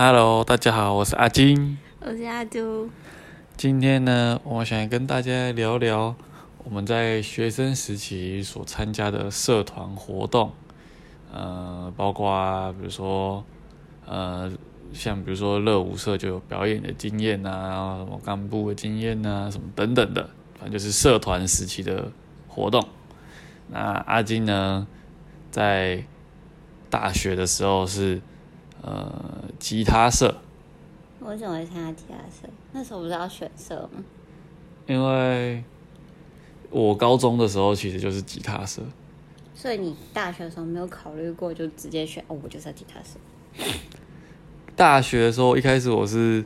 Hello，大家好，我是阿金。我是阿朱。今天呢，我想跟大家聊聊我们在学生时期所参加的社团活动，呃，包括比如说，呃，像比如说乐舞社就有表演的经验啊，什么干部的经验啊，什么等等的，反正就是社团时期的活动。那阿金呢，在大学的时候是呃吉他社，我为什么会参加吉他社？那时候不是要选社吗？因为我高中的时候其实就是吉他社，所以你大学的时候没有考虑过，就直接选哦，我就是要吉他社。大学的时候一开始我是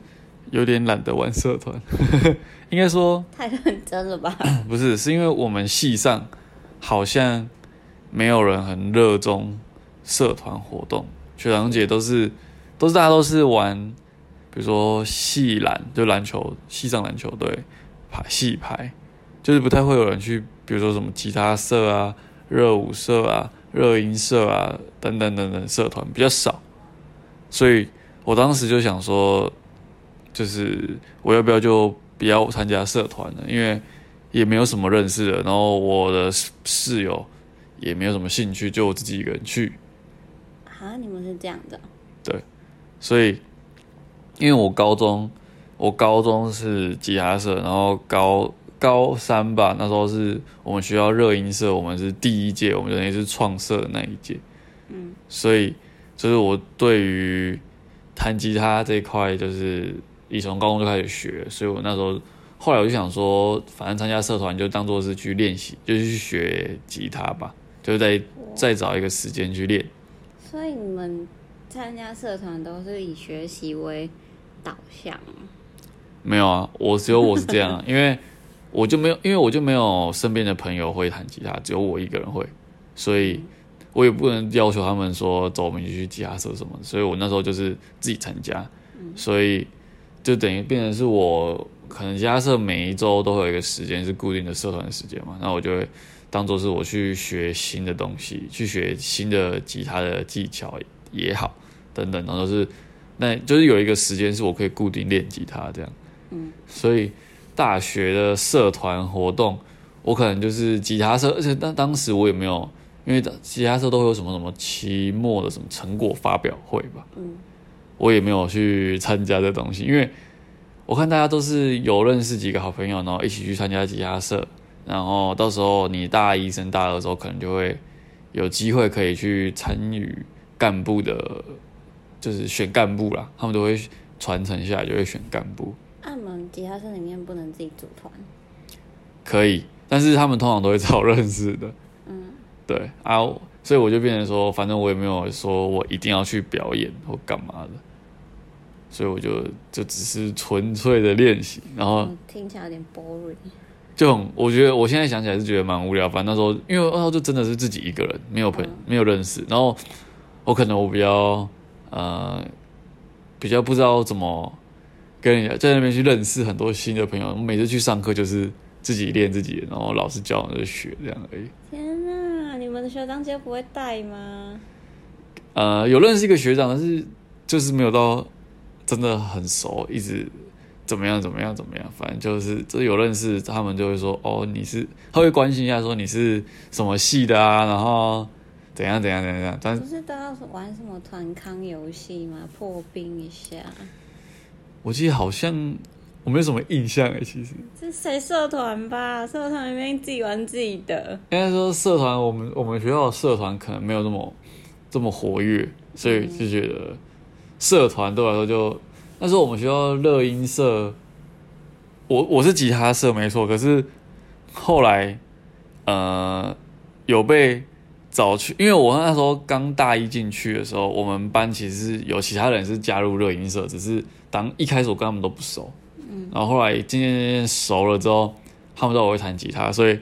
有点懒得玩社团，应该说太认真了吧？不是，是因为我们系上好像没有人很热衷社团活动，学长姐都是都是大家都是玩，比如说系篮，就篮球系上篮球队排系排，就是不太会有人去，比如说什么吉他社啊、热舞社啊、热音社啊等等等等社团比较少，所以我当时就想说，就是我要不要就不要参加社团了，因为也没有什么认识的，然后我的室友也没有什么兴趣，就我自己一个人去，啊，你们是这样的？对所以因为我高中我高中是吉他社，然后高高三吧，那时候是我们学校热音社，我们是第一届，我们等于是创社的那一届，嗯，所以就是我对于弹吉他这一块，就是一从高中就开始学，所以我那时候后来我就想说，反正参加社团就当做是去练习，就是去学吉他吧，就是再再找一个时间去练。所以你们参加社团都是以学习为导向吗？没有啊，我只有我是这样啊，因为我就没有，因为我就没有身边的朋友会弹吉他，只有我一个人会，所以我也不能要求他们说走，我们就去吉他社什么，所以我那时候就是自己参加，所以就等于变成是我可能吉他社每一周都会有一个时间是固定的社团的时间嘛，那我就会当做是我去学新的东西，去学新的吉他的技巧也好，等等，然后都是那就是有一个时间是我可以固定练吉他这样。嗯，所以大学的社团活动，我可能就是吉他社，而且当当时我也没有，因为吉他社都会有什么什么期末的什么成果发表会吧，嗯，我也没有去参加这东西，因为我看大家都是有认识几个好朋友，然后一起去参加吉他社，然后到时候你大一升大二的时候，可能就会有机会可以去参与干部的，就是选干部啦，他们都会传承下来，就会选干部。按门吉他社里面不能自己组团，可以，但是他们通常都会找认识的，嗯，对啊，所以我就变成说，反正我也没有说我一定要去表演或干嘛的，所以我就就只是纯粹的练习，然后嗯听起来有点 boring。就很，我觉得我现在想起来是觉得蛮无聊，反正那时候因为那时候就真的是自己一个人，没有朋嗯没有认识，然后我可能我比较呃比较不知道怎么跟人家在那边去认识很多新的朋友，我每次去上课就是自己练自己，然后老师教我就学这样而已。天哪，你们的学长姐不会带吗？呃，有认识一个学长，但是就是没有到真的很熟，一直怎么样怎么样怎么样，反正就是这有认识，他们就会说哦，你是他会关心一下，说你是什么系的啊，然后怎样怎样怎样怎样，但不是都要玩什么团康游戏吗？破冰一下，我记得好像我没有什么印象诶，其实是谁社团吧？社团里面自己玩自己的。应该说社团，我们我们学校的社团可能没有那么这么活跃，所以就觉得社团对我来说就那时候我们学校乐音社，我我是吉他社没错，可是后来呃有被找去，因为我那时候刚大一进去的时候，我们班其实是有其他人是加入乐音社，只是当一开始我跟他们都不熟，嗯。然后后来渐渐渐渐熟了之后，他们知道我会弹吉他，所以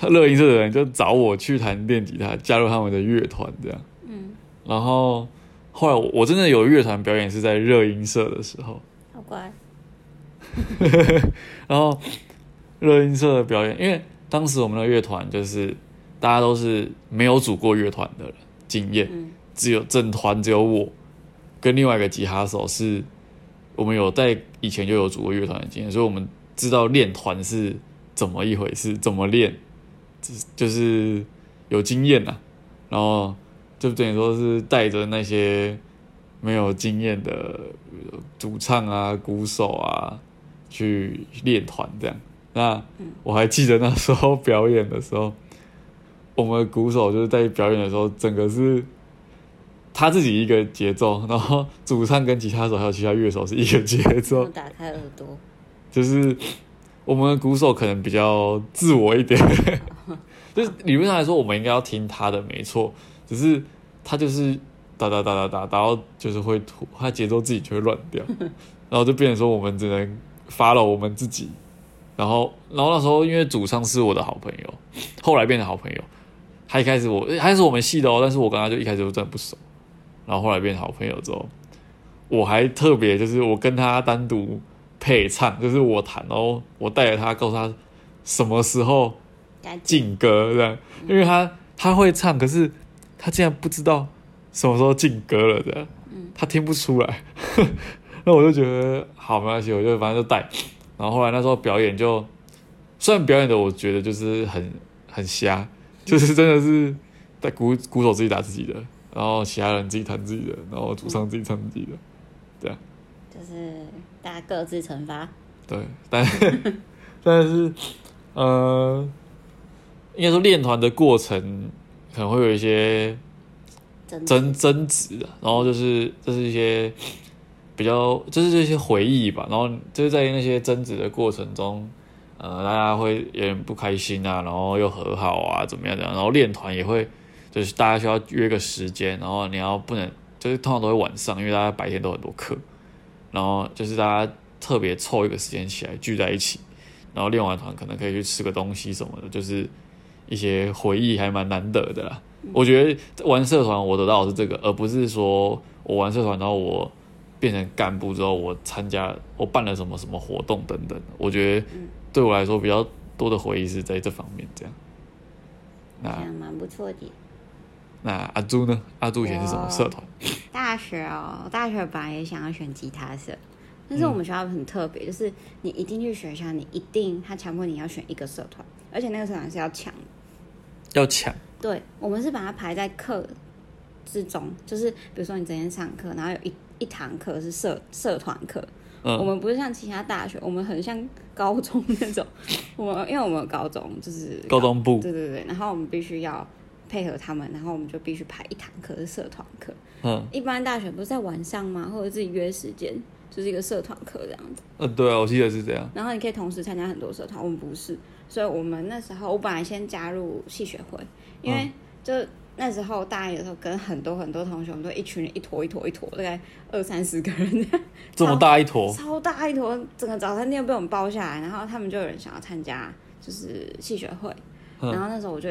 乐音社的人就找我去弹电吉他，加入他们的乐团这样。嗯，然后后来我我真的有乐团表演是在热音社的时候，好乖。然后热音社的表演，因为当时我们的乐团就是大家都是没有组过乐团的人经验，嗯。只有整团只有我，跟另外一个吉他手是，我们有在以前就有组过乐团的经验，所以我们知道练团是怎么一回事，怎么练，就是就是有经验呐、然后就等于说是带着那些没有经验的呃主唱啊、鼓手啊去练团这样。那我还记得那时候表演的时候，我们鼓手就是在表演的时候，整个是他自己一个节奏，然后主唱跟吉他手还有其他乐手是一个节奏，打开耳朵，就是我们的鼓手可能比较自我一点，就是理论上来说，我们应该要听他的，没错，只是他就是打打打打打，打到就是会吐，他节奏自己就会乱掉，然后就变成说我们只能发了我们自己，然后然后那时候因为主唱是我的好朋友，后来变成好朋友，他一开始我他是我们系的哦，但是我跟他就一开始就真的不熟，然后后来变成好朋友之后，我还特别就是我跟他单独配唱，就是我弹，然后我带着他告诉他什么时候该进歌这样，因为他他会唱，可是他竟然不知道什么时候进歌了这样，他听不出来，那我就觉得好没关系，我就反正就带，然后后来那时候表演就，虽然表演的我觉得就是很很瞎，就是真的是在鼓鼓手自己打自己的，然后其他人自己弹自己的，然后主唱自己唱自己的，就是大家各自惩罚，对，但 但是呃，应该说练团的过程可能会有一些争争执的，然后就是这是一些比较，就是这些回忆吧，然后就是在那些争执的过程中，呃，大家会有点不开心啊，然后又和好啊，怎么样怎么样，然后练团也会就是大家需要约个时间，然后你要不能就是通常都会晚上，因为大家白天都很多课，然后就是大家特别凑一个时间起来聚在一起，然后练完团可能可以去吃个东西什么的，就是一些回忆还蛮难得的啦。我觉得玩社团我得到的是这个，而不是说我玩社团然后我变成干部之后，我参加我办了什么什么活动等等。我觉得对我来说比较多的回忆是在这方面这样。那蛮不错的。那阿朱呢？阿朱以前是什么社团？大学哦，大学本来也想要选吉他社，但是我们学校很特别，就是你一进去学校，你一定他强迫你要选一个社团，而且那个社团是要抢的。要抢对，我们是把它排在课之中，就是比如说你整天上课，然后有一一堂课是社社团课。我嗯们不是像其他大学，我们很像高中那种。我们因为我们有高中就是 高中部，对对对，然后我们必须要配合他们，然后我们就必须排一堂课是社团课。嗯一般大学不是在晚上吗？或者自己约时间，就是一个社团课这样子。呃，对啊，我记得是这样。然后你可以同时参加很多社团，我们不是，所以我们那时候我本来先加入戏学会，因为就那时候大一的时候跟很多很多同学，我们都一群人一坨一坨一坨，大概二三十个人。这样，这么大一坨，超大一坨，整个早餐店被我们包下来，然后他们就有人想要参加就是戏学会，嗯。然后那时候我就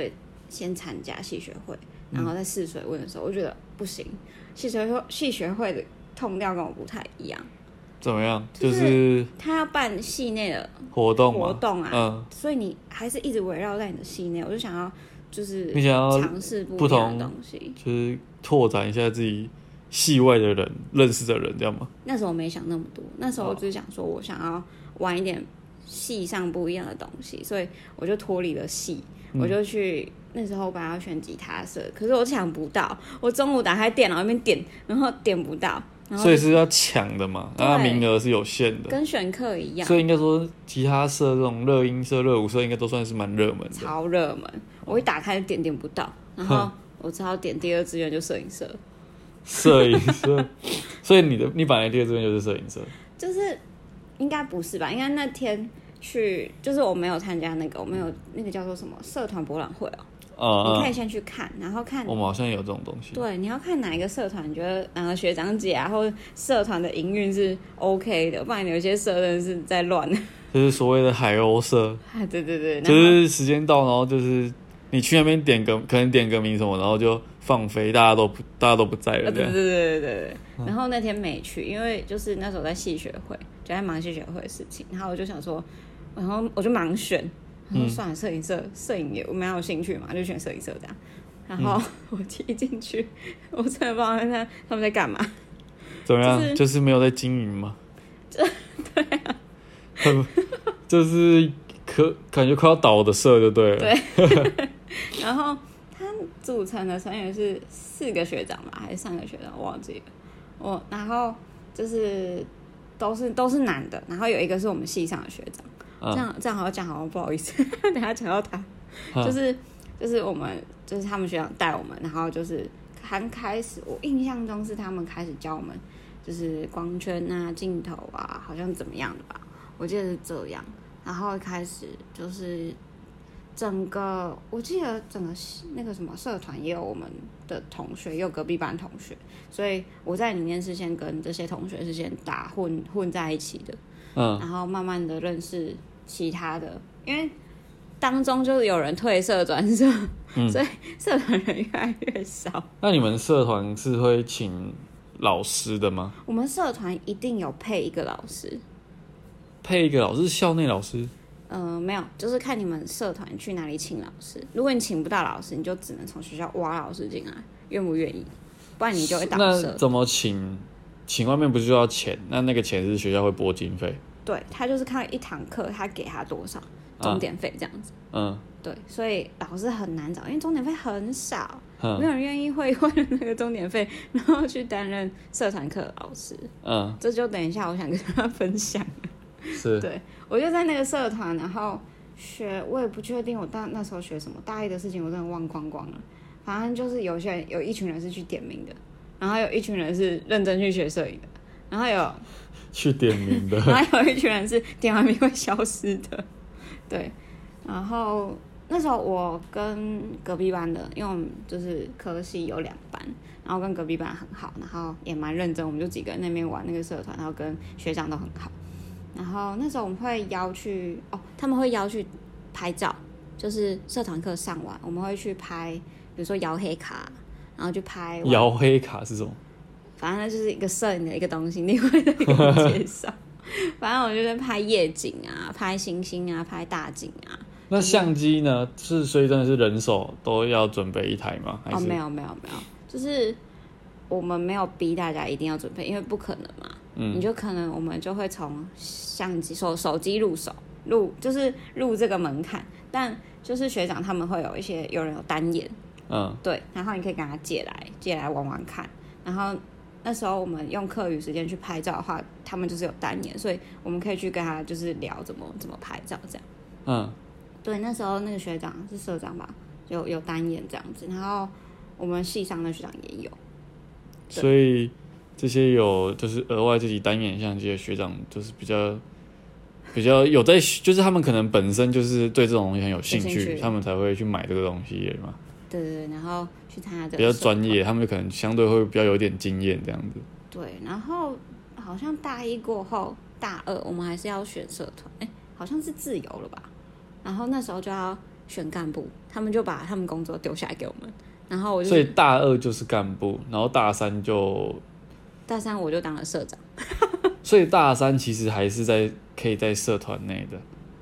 先参加戏学会，然后在试水温的时候，我觉得不行，戏学会戏学会的痛调跟我不太一样，怎么样？就就是是他要办系内的活动，活动啊，嗯，所以你还是一直围绕在你的系内，我就想要就是你想要尝试不同的东西。就是拓展一下自己系外的人认识的人，这样吗？那时候没想那么多，那时候只是想说我想要玩一点系上不一样的东西，所以我就脱离了系，嗯我就去那时候我本来要选吉他社，可是我抢不到，我中午打开电脑那边点，然后点不到，所以是要抢的嘛，那名额是有限的，跟选课一样所。以应该说吉他社这种热音社、热舞社应该都算是蛮热门的。超热门，我一打开就点点不到，然后我只好点第二志愿就摄影社，摄影社，所以你的你本来第二志愿就是摄影社，就是应该不是吧？应该那天去，就是我没有参加那个，我没有那个叫做什么社团博览会哦，嗯你可以嗯，先去看，然后看我们好像有这种东西。对，你要看哪一个社团，你觉得哪个学长姐啊，或者社团的营运是 OK 的，不然有些社真的是在乱。就是所谓的海鸥社，啊，对对对，就是时间到，然后就是你去那边点个，可能点个名什么，然后就放飞，大家都不大家都不在了。对对对对对对。嗯然后那天没去，因为就是那时候在系学会，就在忙系学会的事情。然后我就想说，然后我就盲选，然嗯后算了，摄影社，摄影也我蛮有兴趣嘛，就选摄影社这样。然后嗯 我一进去，我真的不知道他他们在干嘛。怎么样？就是就是没有在经营吗？这 对啊，很就是可感觉快要倒的社就对了。对然后他组成的成员是四个学长吧，还是三个学长，我忘记了。我然后就是都是都是男的，然后有一个是我们系上的学长。这嗯，样这样好像讲好像不好意思，等下讲到他，嗯就是就是我们就是他们学长带我们，然后就是刚开始我印象中是他们开始教我们就是光圈啊、镜头啊，好像怎么样的吧，我记得是这样。然后开始就是整个，我记得整个那个什么社团也有我们的同学，也有隔壁班同学，所以我在里面是先跟这些同学是先打混混在一起的。嗯，然后慢慢的认识其他的，因为当中就是有人退社转社，嗯所以社团人越来越少。那你们社团是会请老师的吗？我们社团一定有配一个老师，配一个老师，校内老师。呃，没有，就是看你们社团去哪里请老师。如果你请不到老师，你就只能从学校挖老师进来，愿不愿意？不然你就会打社。那怎么请？请外面不是就要钱？那那个钱是学校会拨经费？对他就是看一堂课，他给他多少钟点费这样子。嗯对，所以老师很难找，因为钟点费很少。没嗯有人愿意会为了那个钟点费，然后去担任社团课老师。嗯，这就等一下我想跟大家分享。是。对我就在那个社团，然后学，我也不确定我大那时候学什么，大一的事情我真的忘光光了。反正就是有些人有一群人是去点名的，然后有一群人是认真去学摄影的，然后有去点名的。然后有一群人是点完名会消失的，对。然后那时候我跟隔壁班的，因为我们就是科系有两班，然后跟隔壁班很好，然后也蛮认真，我们就几个人那边玩那个社团，然后跟学长都很好。然后那时候我们会邀去哦，他们会邀去拍照，就是社团课上完，我们会去拍，比如说摇黑卡，然后去拍摇黑卡是什么？反正就是一个摄影的一个东西，另外再给你介绍。反正我就在拍夜景啊，拍星星啊，拍大景啊。那相机呢？是所以真的是人手都要准备一台吗？还哦，是没有没有没有，就是我们没有逼大家一定要准备，因为不可能嘛。嗯你就可能我们就会从相机手手机入手，入就是入这个门槛，但就是学长他们会有一些有人有单眼，嗯对，然后你可以跟他借来借来玩玩看。然后那时候我们用课余时间去拍照的话，他们就是有单眼，所以我们可以去跟他就是聊怎么怎么拍照这样。嗯对，那时候那个学长是社长吧，有有单眼这样子，然后我们系上的学长也有。所以这些有就是额外自己单眼相机的学长，就是比较比较有在，就是他们可能本身就是对这种东西很有兴趣，有兴趣他们才会去买这个东西嘛，对对对，然后去参加这个比较专业，他们就可能相对会比较有点经验这样子。对，然后好像大一过后，大二我们还是要选社团，哎，好像是自由了吧？然后那时候就要选干部，他们就把他们工作丢下来给我们，然后我就所以大二就是干部，然后大三就，大三我就当了社长，所以大三其实还是在可以在社团内的，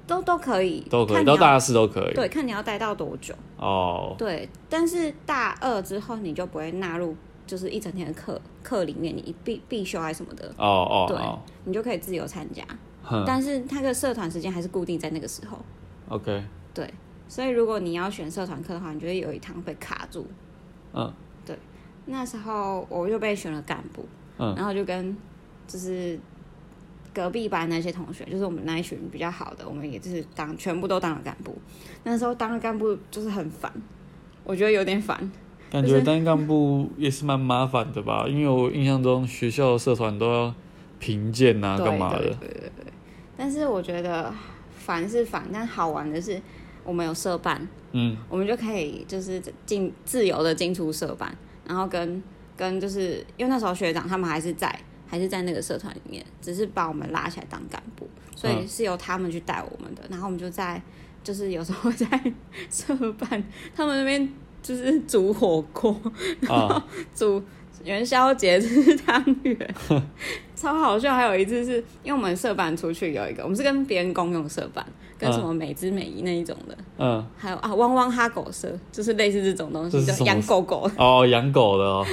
都都可以，都可以，到大四都可以。对，看你要待到多久。哦，对，但是大二之后你就不会纳入，就是一整天的课课里面，你必必修还是什么的，哦哦对哦，你就可以自由参加。但是他的社团时间还是固定在那个时候，，OK，对。所以如果你要选社团课的话，你就会有一堂被卡住。嗯那时候我就被选了干部，嗯然后就跟就是隔壁班那些同学，就是我们那一群比较好的，我们也就是当全部都当了干部。那时候当了干部就是很烦，我觉得有点烦。感觉当干部也是蛮麻烦的吧？因为我印象中学校的社团都要评鉴啊，干嘛的对？对对对。但是我觉得烦是烦，但好玩的是我们有社办，嗯我们就可以就是进自由的进出社办，然后跟跟就是因为那时候学长他们还是在还是在那个社团里面，只是把我们拉起来当干部，所以嗯是由他们去带我们的。然后我们就在就是有时候 在社办他们那边就是煮火锅，然后，煮元宵节吃汤圆，超好笑。还有一次是因为我们社办出去有一个，我们是跟别人共用社办，跟什么美姿美仪那一种的，嗯，还有啊汪汪哈狗社，就是类似这种东西，这是什么就养狗狗，哦，养狗的哦，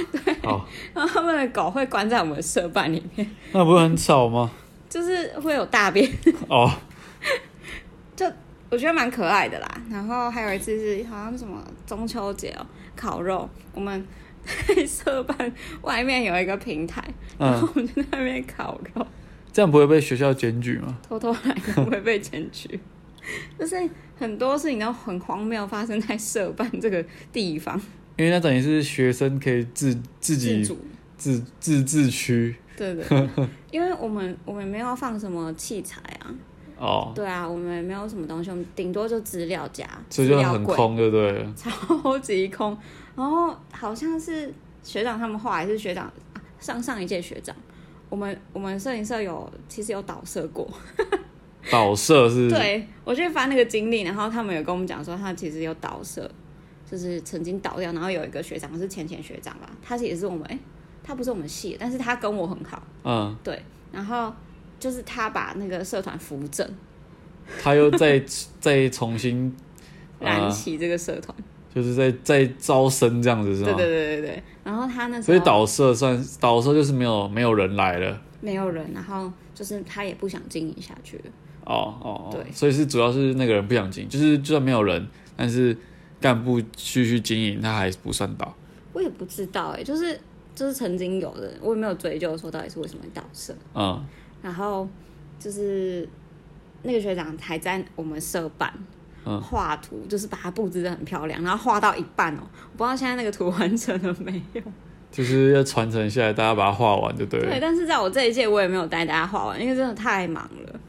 哦，然后他们的狗会关在我们的社办里面，那不是很吵吗？就是会有大便，哦，就我觉得蛮可爱的啦。然后还有一次是好像什么中秋节哦，烤肉，我们在社办外面有一个平台，然后嗯，我们就在那边烤肉。这样不会被学校检举吗？偷偷来的会被检举，就是很多事情都很荒谬，发生在社办这个地方，因为那等于是学生可以自自自己主。自自治区。对对，因为我们我们没有放什么器材啊，哦，对啊，我们也没有什么东西，我们顶多就资料夹、所以就资料，很空，对不对？超级空。然后好像是学长他们画，还是学长、啊、上上一届学长，我们我们摄影社有其实有导摄过，导社是，对我去翻那个经历，然后他们有跟我们讲说，他其实有导射，就是曾经倒掉，然后有一个学长是前前学长吧，他也是我们哎、他不是我们系，但是他跟我很好，嗯，对，然后就是他把那个社团扶正，他又再再 重新啊，燃起这个社团，就是在在招生这样子是吗？对对对对对，然后他那时候所以导社算导社就是没有没有人来了。没有人，然后就是他也不想经营下去了，哦哦，哦对所以是主要是那个人不想经营，就是就算没有人，但是干部继续经营，他还不算倒。我也不知道哎、就是就是曾经有的，我也没有追究说到底是为什么会导社。嗯，然后就是那个学长还在我们社办嗯画图，就是把它布置的很漂亮，然后画到一半哦，我不知道现在那个图完成了没有。就是要传承下来，大家把它画完就对了。对，但是在我这一届我也没有带大家画完，因为真的太忙了。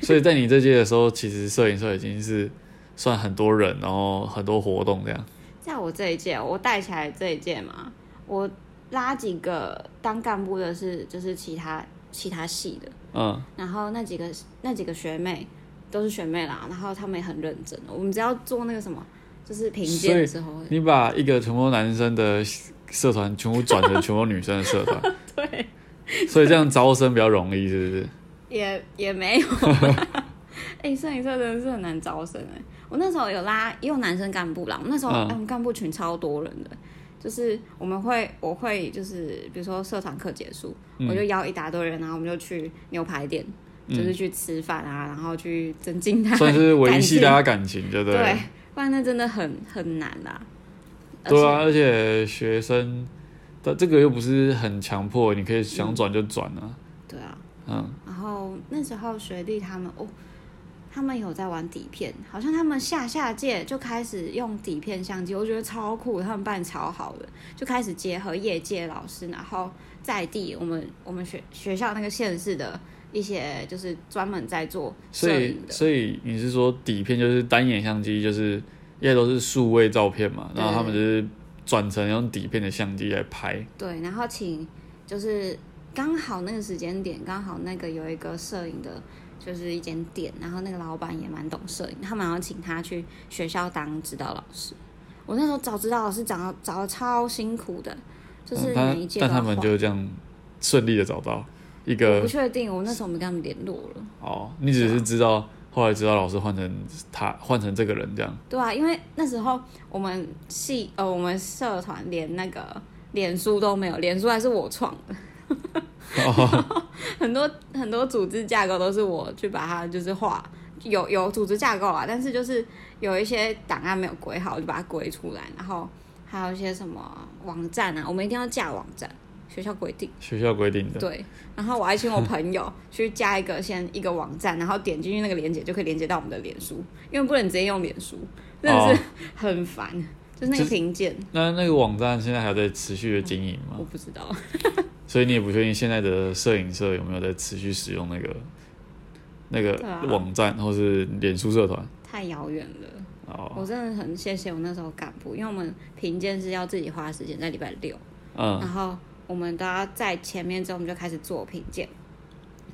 所以在你这届的时候，其实摄影社已经是算很多人，然后很多活动这样。在我这一届，我带起来这一届嘛，我拉几个当干部的是就是其他其他系的，嗯，然后那几个那几个学妹都是学妹啦，然后他们也很认真。我们只要做那个什么，就是评鉴的时候，你把一个全部男生的社团全部转成全部女生的社团，对，所以这样招生比较容易，是不是？也也没有啦。哎、摄影社真的是很难招生哎、我那时候有拉，也有男生干部啦。我们那时候，嗯哎、我们干部群超多人的，就是我们会，我会就是比如说社团课结束，嗯我就邀一大堆人，然后我们就去牛排店，嗯就是去吃饭啊，然后去增进他算是维系大家家感情，对不对？对，不然那真的很很难啦。对啊，而而且学生但这个又不是很强迫，你可以想转就转啊。且对啊，嗯，那时候学弟他们哦，他们有在玩底片，好像他们下下届就开始用底片相机，我觉得超酷，他们办超好的，就开始结合业界老师，然后在地我们我们学学校那个县市的一些就是专门在做所以摄影的，所以你是说底片就是单眼相机，就是因为都是数位照片嘛，然后他们就是转成用底片的相机来拍。对，然后请就是刚好那个时间点，刚好那个有一个摄影的，就是一间店，然后那个老板也蛮懂摄影，他们要请他去学校当指导老师。我那时候找指导老师找到找的超辛苦的，就是每但他们画就这样顺利的找到一我个不确定，我那时候没跟他们联络了。哦，你只是知道后来知道老师换成他换成这个人这样。对啊，因为那时候我们系呃我们社团连那个脸书都没有，脸书还是我创的。哦，很多很多组织架构都是我去把它就是画，有有组织架构啊，但是就是有一些档案没有归好，我就把它归出来，然后还有一些什么网站啊，我们一定要架网站，学校规定。学校规定的。对，然后我还请我朋友去加一个先一个网站，然后点进去那个链接就可以连接到我们的脸书，因为不能直接用脸书，真的是很烦，就是那个就是评鉴，那那个网站现在还在持续的经营吗？我不知道。所以你也不确定现在的摄影社有没有在持续使用那个那个网站或是脸书社团。太遥远了，哦，我真的很谢谢我那时候干部，因为我们评鉴是要自己花时间在礼拜六，嗯然后我们都要在前面之后，我们就开始做评鉴。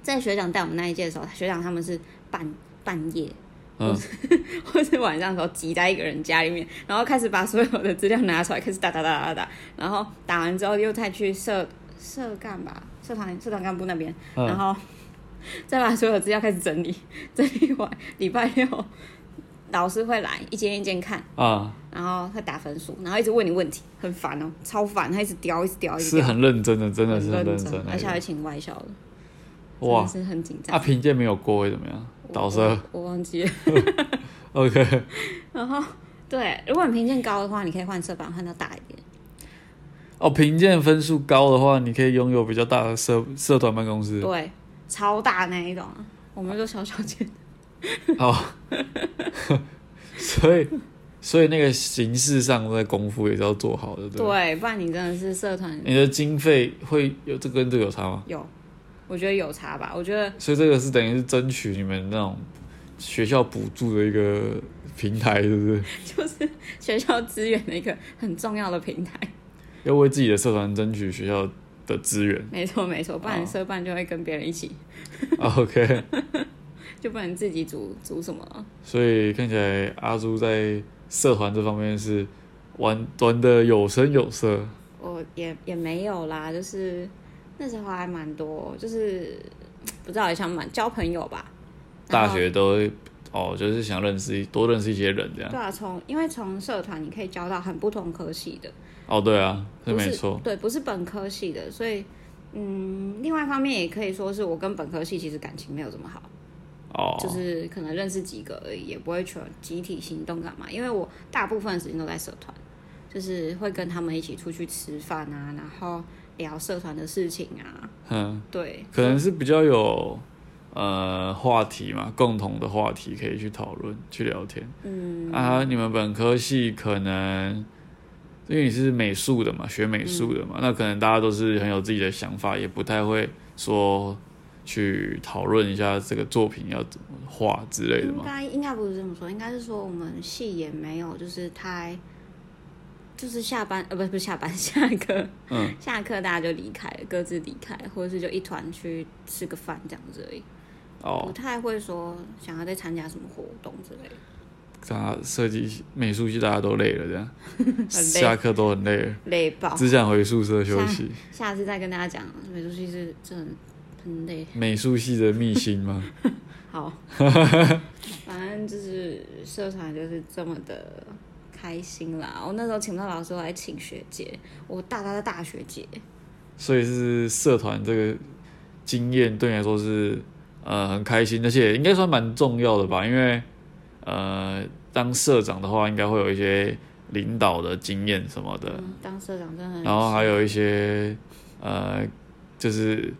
在学长带我们那一届的时候，学长他们是半半夜嗯，或是晚上的时候挤在一个人家里面，然后开始把所有的资料拿出来，开始打打打打打，然后打完之后又再去社社干吧，社团社团干部那边，嗯。然后再把所有资料开始整理，整理完礼拜六老师会来一间一间看，啊，然后会打分数，然后一直问你问题，很烦哦，超烦，他一直叼，一直叼，一直是叼，很认真的，真的是认真而且还请外校的，哇，真的是很紧张。啊，评鉴没有过会怎么样？我导师？我我忘记了。OK，然后对，如果你评鉴高的话，你可以换社板换到大一点。哦，评鉴分数高的话，你可以拥有比较大的社社团办公室。对，超大那一种啊，我们就小小间。哦，所以所以那个形式上的功夫也是要做好的，对不对。对，不然你真的是社团你的经费会有这跟这个有差吗？有，我觉得有差吧。我觉得所以这个是等于是争取你们那种学校补助的一个平台，是不是？就是学校资源的一个很重要的平台。要为自己的社团争取学校的资源。没错没错，不然哦社办就会跟别人一起，OK，就不能自己组组什么了。所以看起来阿朱在社团这方面是玩玩的有声有色。我也也没有啦，就是那时候还蛮多，就是不知道也想蛮交朋友吧。大后学都会哦，就是想认识多认识一些人这样。对啊，从因为从社团你可以交到很不同科系的，哦，对啊，是不没错。对，不是本科系的，所以嗯，另外一方面也可以说是我跟本科系其实感情没有这么好，哦，就是可能认识几个而已，也不会全集体行动干嘛，因为我大部分时间都在社团，就是会跟他们一起出去吃饭啊，然后聊社团的事情啊，嗯，对，可能是比较有呃话题嘛，共同的话题可以去讨论、去聊天。嗯，啊，你们本科系可能因为你是美术的嘛，学美术的嘛，那可能大家都是很有自己的想法，也不太会说去讨论一下这个作品要怎么画之类的应嘛。该应该不是这么说，应该是说我们系也没有就是太。就是下班呃不是不是下班下课，嗯，下课大家就离开了，各自离开，或者是就一团去吃个饭这样子而已。不哦，太会说想要再参加什么活动之类的。大家设计美术系大家都累了，这样 累下课都很累了，累爆。只想回宿舍休息。下次再跟大家讲，美术系是真的很累。美术系的秘辛吗？好，反正就是社团就是这么的开心啦。我那时候请不到老师，我还请学姐，我大大的大学姐。所以是社团这个经验对你来说是呃很开心，而且应该算蛮重要的吧？因为呃当社长的话，应该会有一些领导的经验什么的，嗯，当社长真的很。然后还有一些呃就是。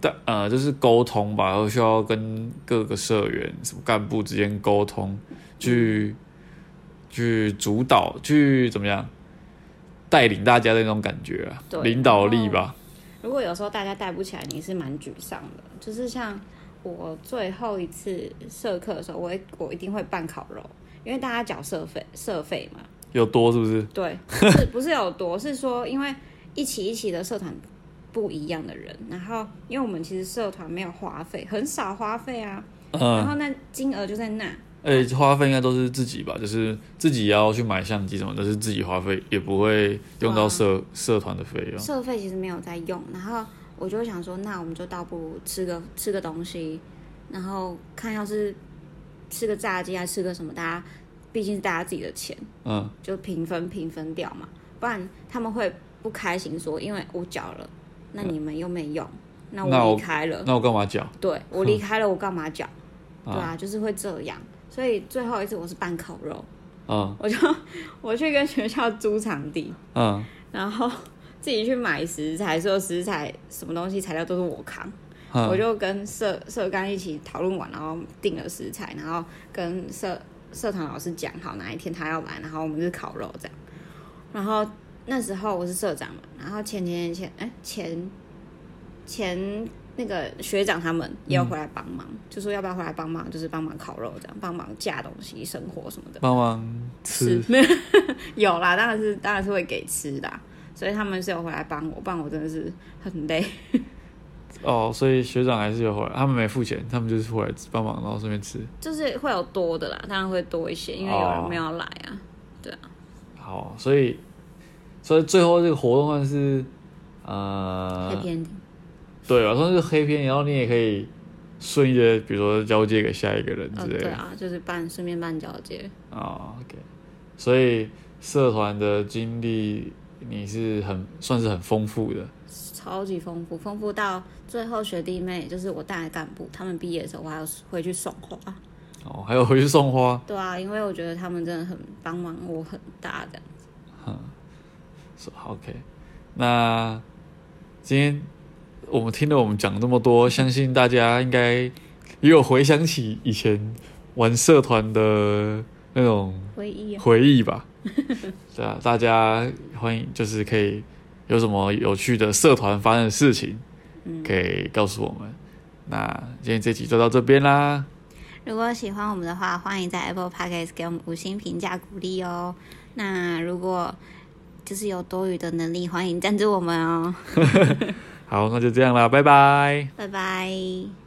但呃，就是沟通吧，然后需要跟各个社员、什么干部之间沟通，去、去主导，去怎么样带领大家的那种感觉啊，领导力吧。如果有时候大家带不起来，你是蛮沮丧的。就是像我最后一次社课的时候，我会我一定会办烤肉，因为大家缴社费社费嘛。有多是不是？对，不是不是有多，是说因为一起一起的社团不一样的人，然后因为我们其实社团没有花费，很少花费啊，然嗯，后那金额就在那。而且花费应该都是自己吧，就是自己要去买相机什么，都是自己花费，也不会用到社、社团的费用。社费其实没有在用，然后我就想说，那我们就倒不如吃个吃个东西，然后看要是吃个炸鸡还是吃个什么，大家毕竟是大家自己的钱，嗯，就平分平分掉嘛，不然他们会不开心说，因为我缴了，那你们又没用，那那我我离开了，那我干嘛缴？对我离 开了，我干嘛缴？对啊啊，就是会这样，所以最后一次我是办烤肉，嗯我就 我去跟学校租场地，嗯，然后自己去买食材，所有食材什么东西材料都是我扛，嗯。我就跟社社干一起讨论完，然后定了食材，然后跟社社团老师讲好哪一天他要来，然后我们就是烤肉这样。然后那时候我是社长嘛，然后前前前哎前前那个学长他们也有回来帮忙，就说要不要回来帮忙，就是帮忙烤肉这样，帮忙架东西、生活什么的。帮忙吃。有啦，当然是当然是会给吃的啊，所以他们是有回来帮我，不然我真的是很累。哦，所以学长还是有回来，他们没付钱，他们就是回来帮忙，然后顺便吃。就是会有多的啦，当然会多一些，因为有人没有来啊。好，所以所以最后这个活动算是呃对吧？算是黑片，然后你也可以顺利的，比如说交接给下一个人之呃，类的。对啊，就是办顺便办交接。哦，OK，所以社团的经历你是很算是很丰富的。超级丰富，丰富到最后学弟妹就是我带的干部，他们毕业的时候我还要回去送花。哦，还有回去送花，对啊，因为我觉得他们真的很帮忙我很大的。是 OK。那今天我们听了我们讲这么多，相信大家应该也有回想起以前玩社团的那种回忆啊，回忆吧。对啊，大家欢迎，就是可以有什么有趣的社团发生的事情，可以告诉我们。那今天这集就到这边啦。如果喜欢我们的话，欢迎在 Apple Podcast 给我们五星评价鼓励哦。那如果就是有多余的能力，欢迎赞助我们哦。好，那就这样啦，拜拜。拜拜。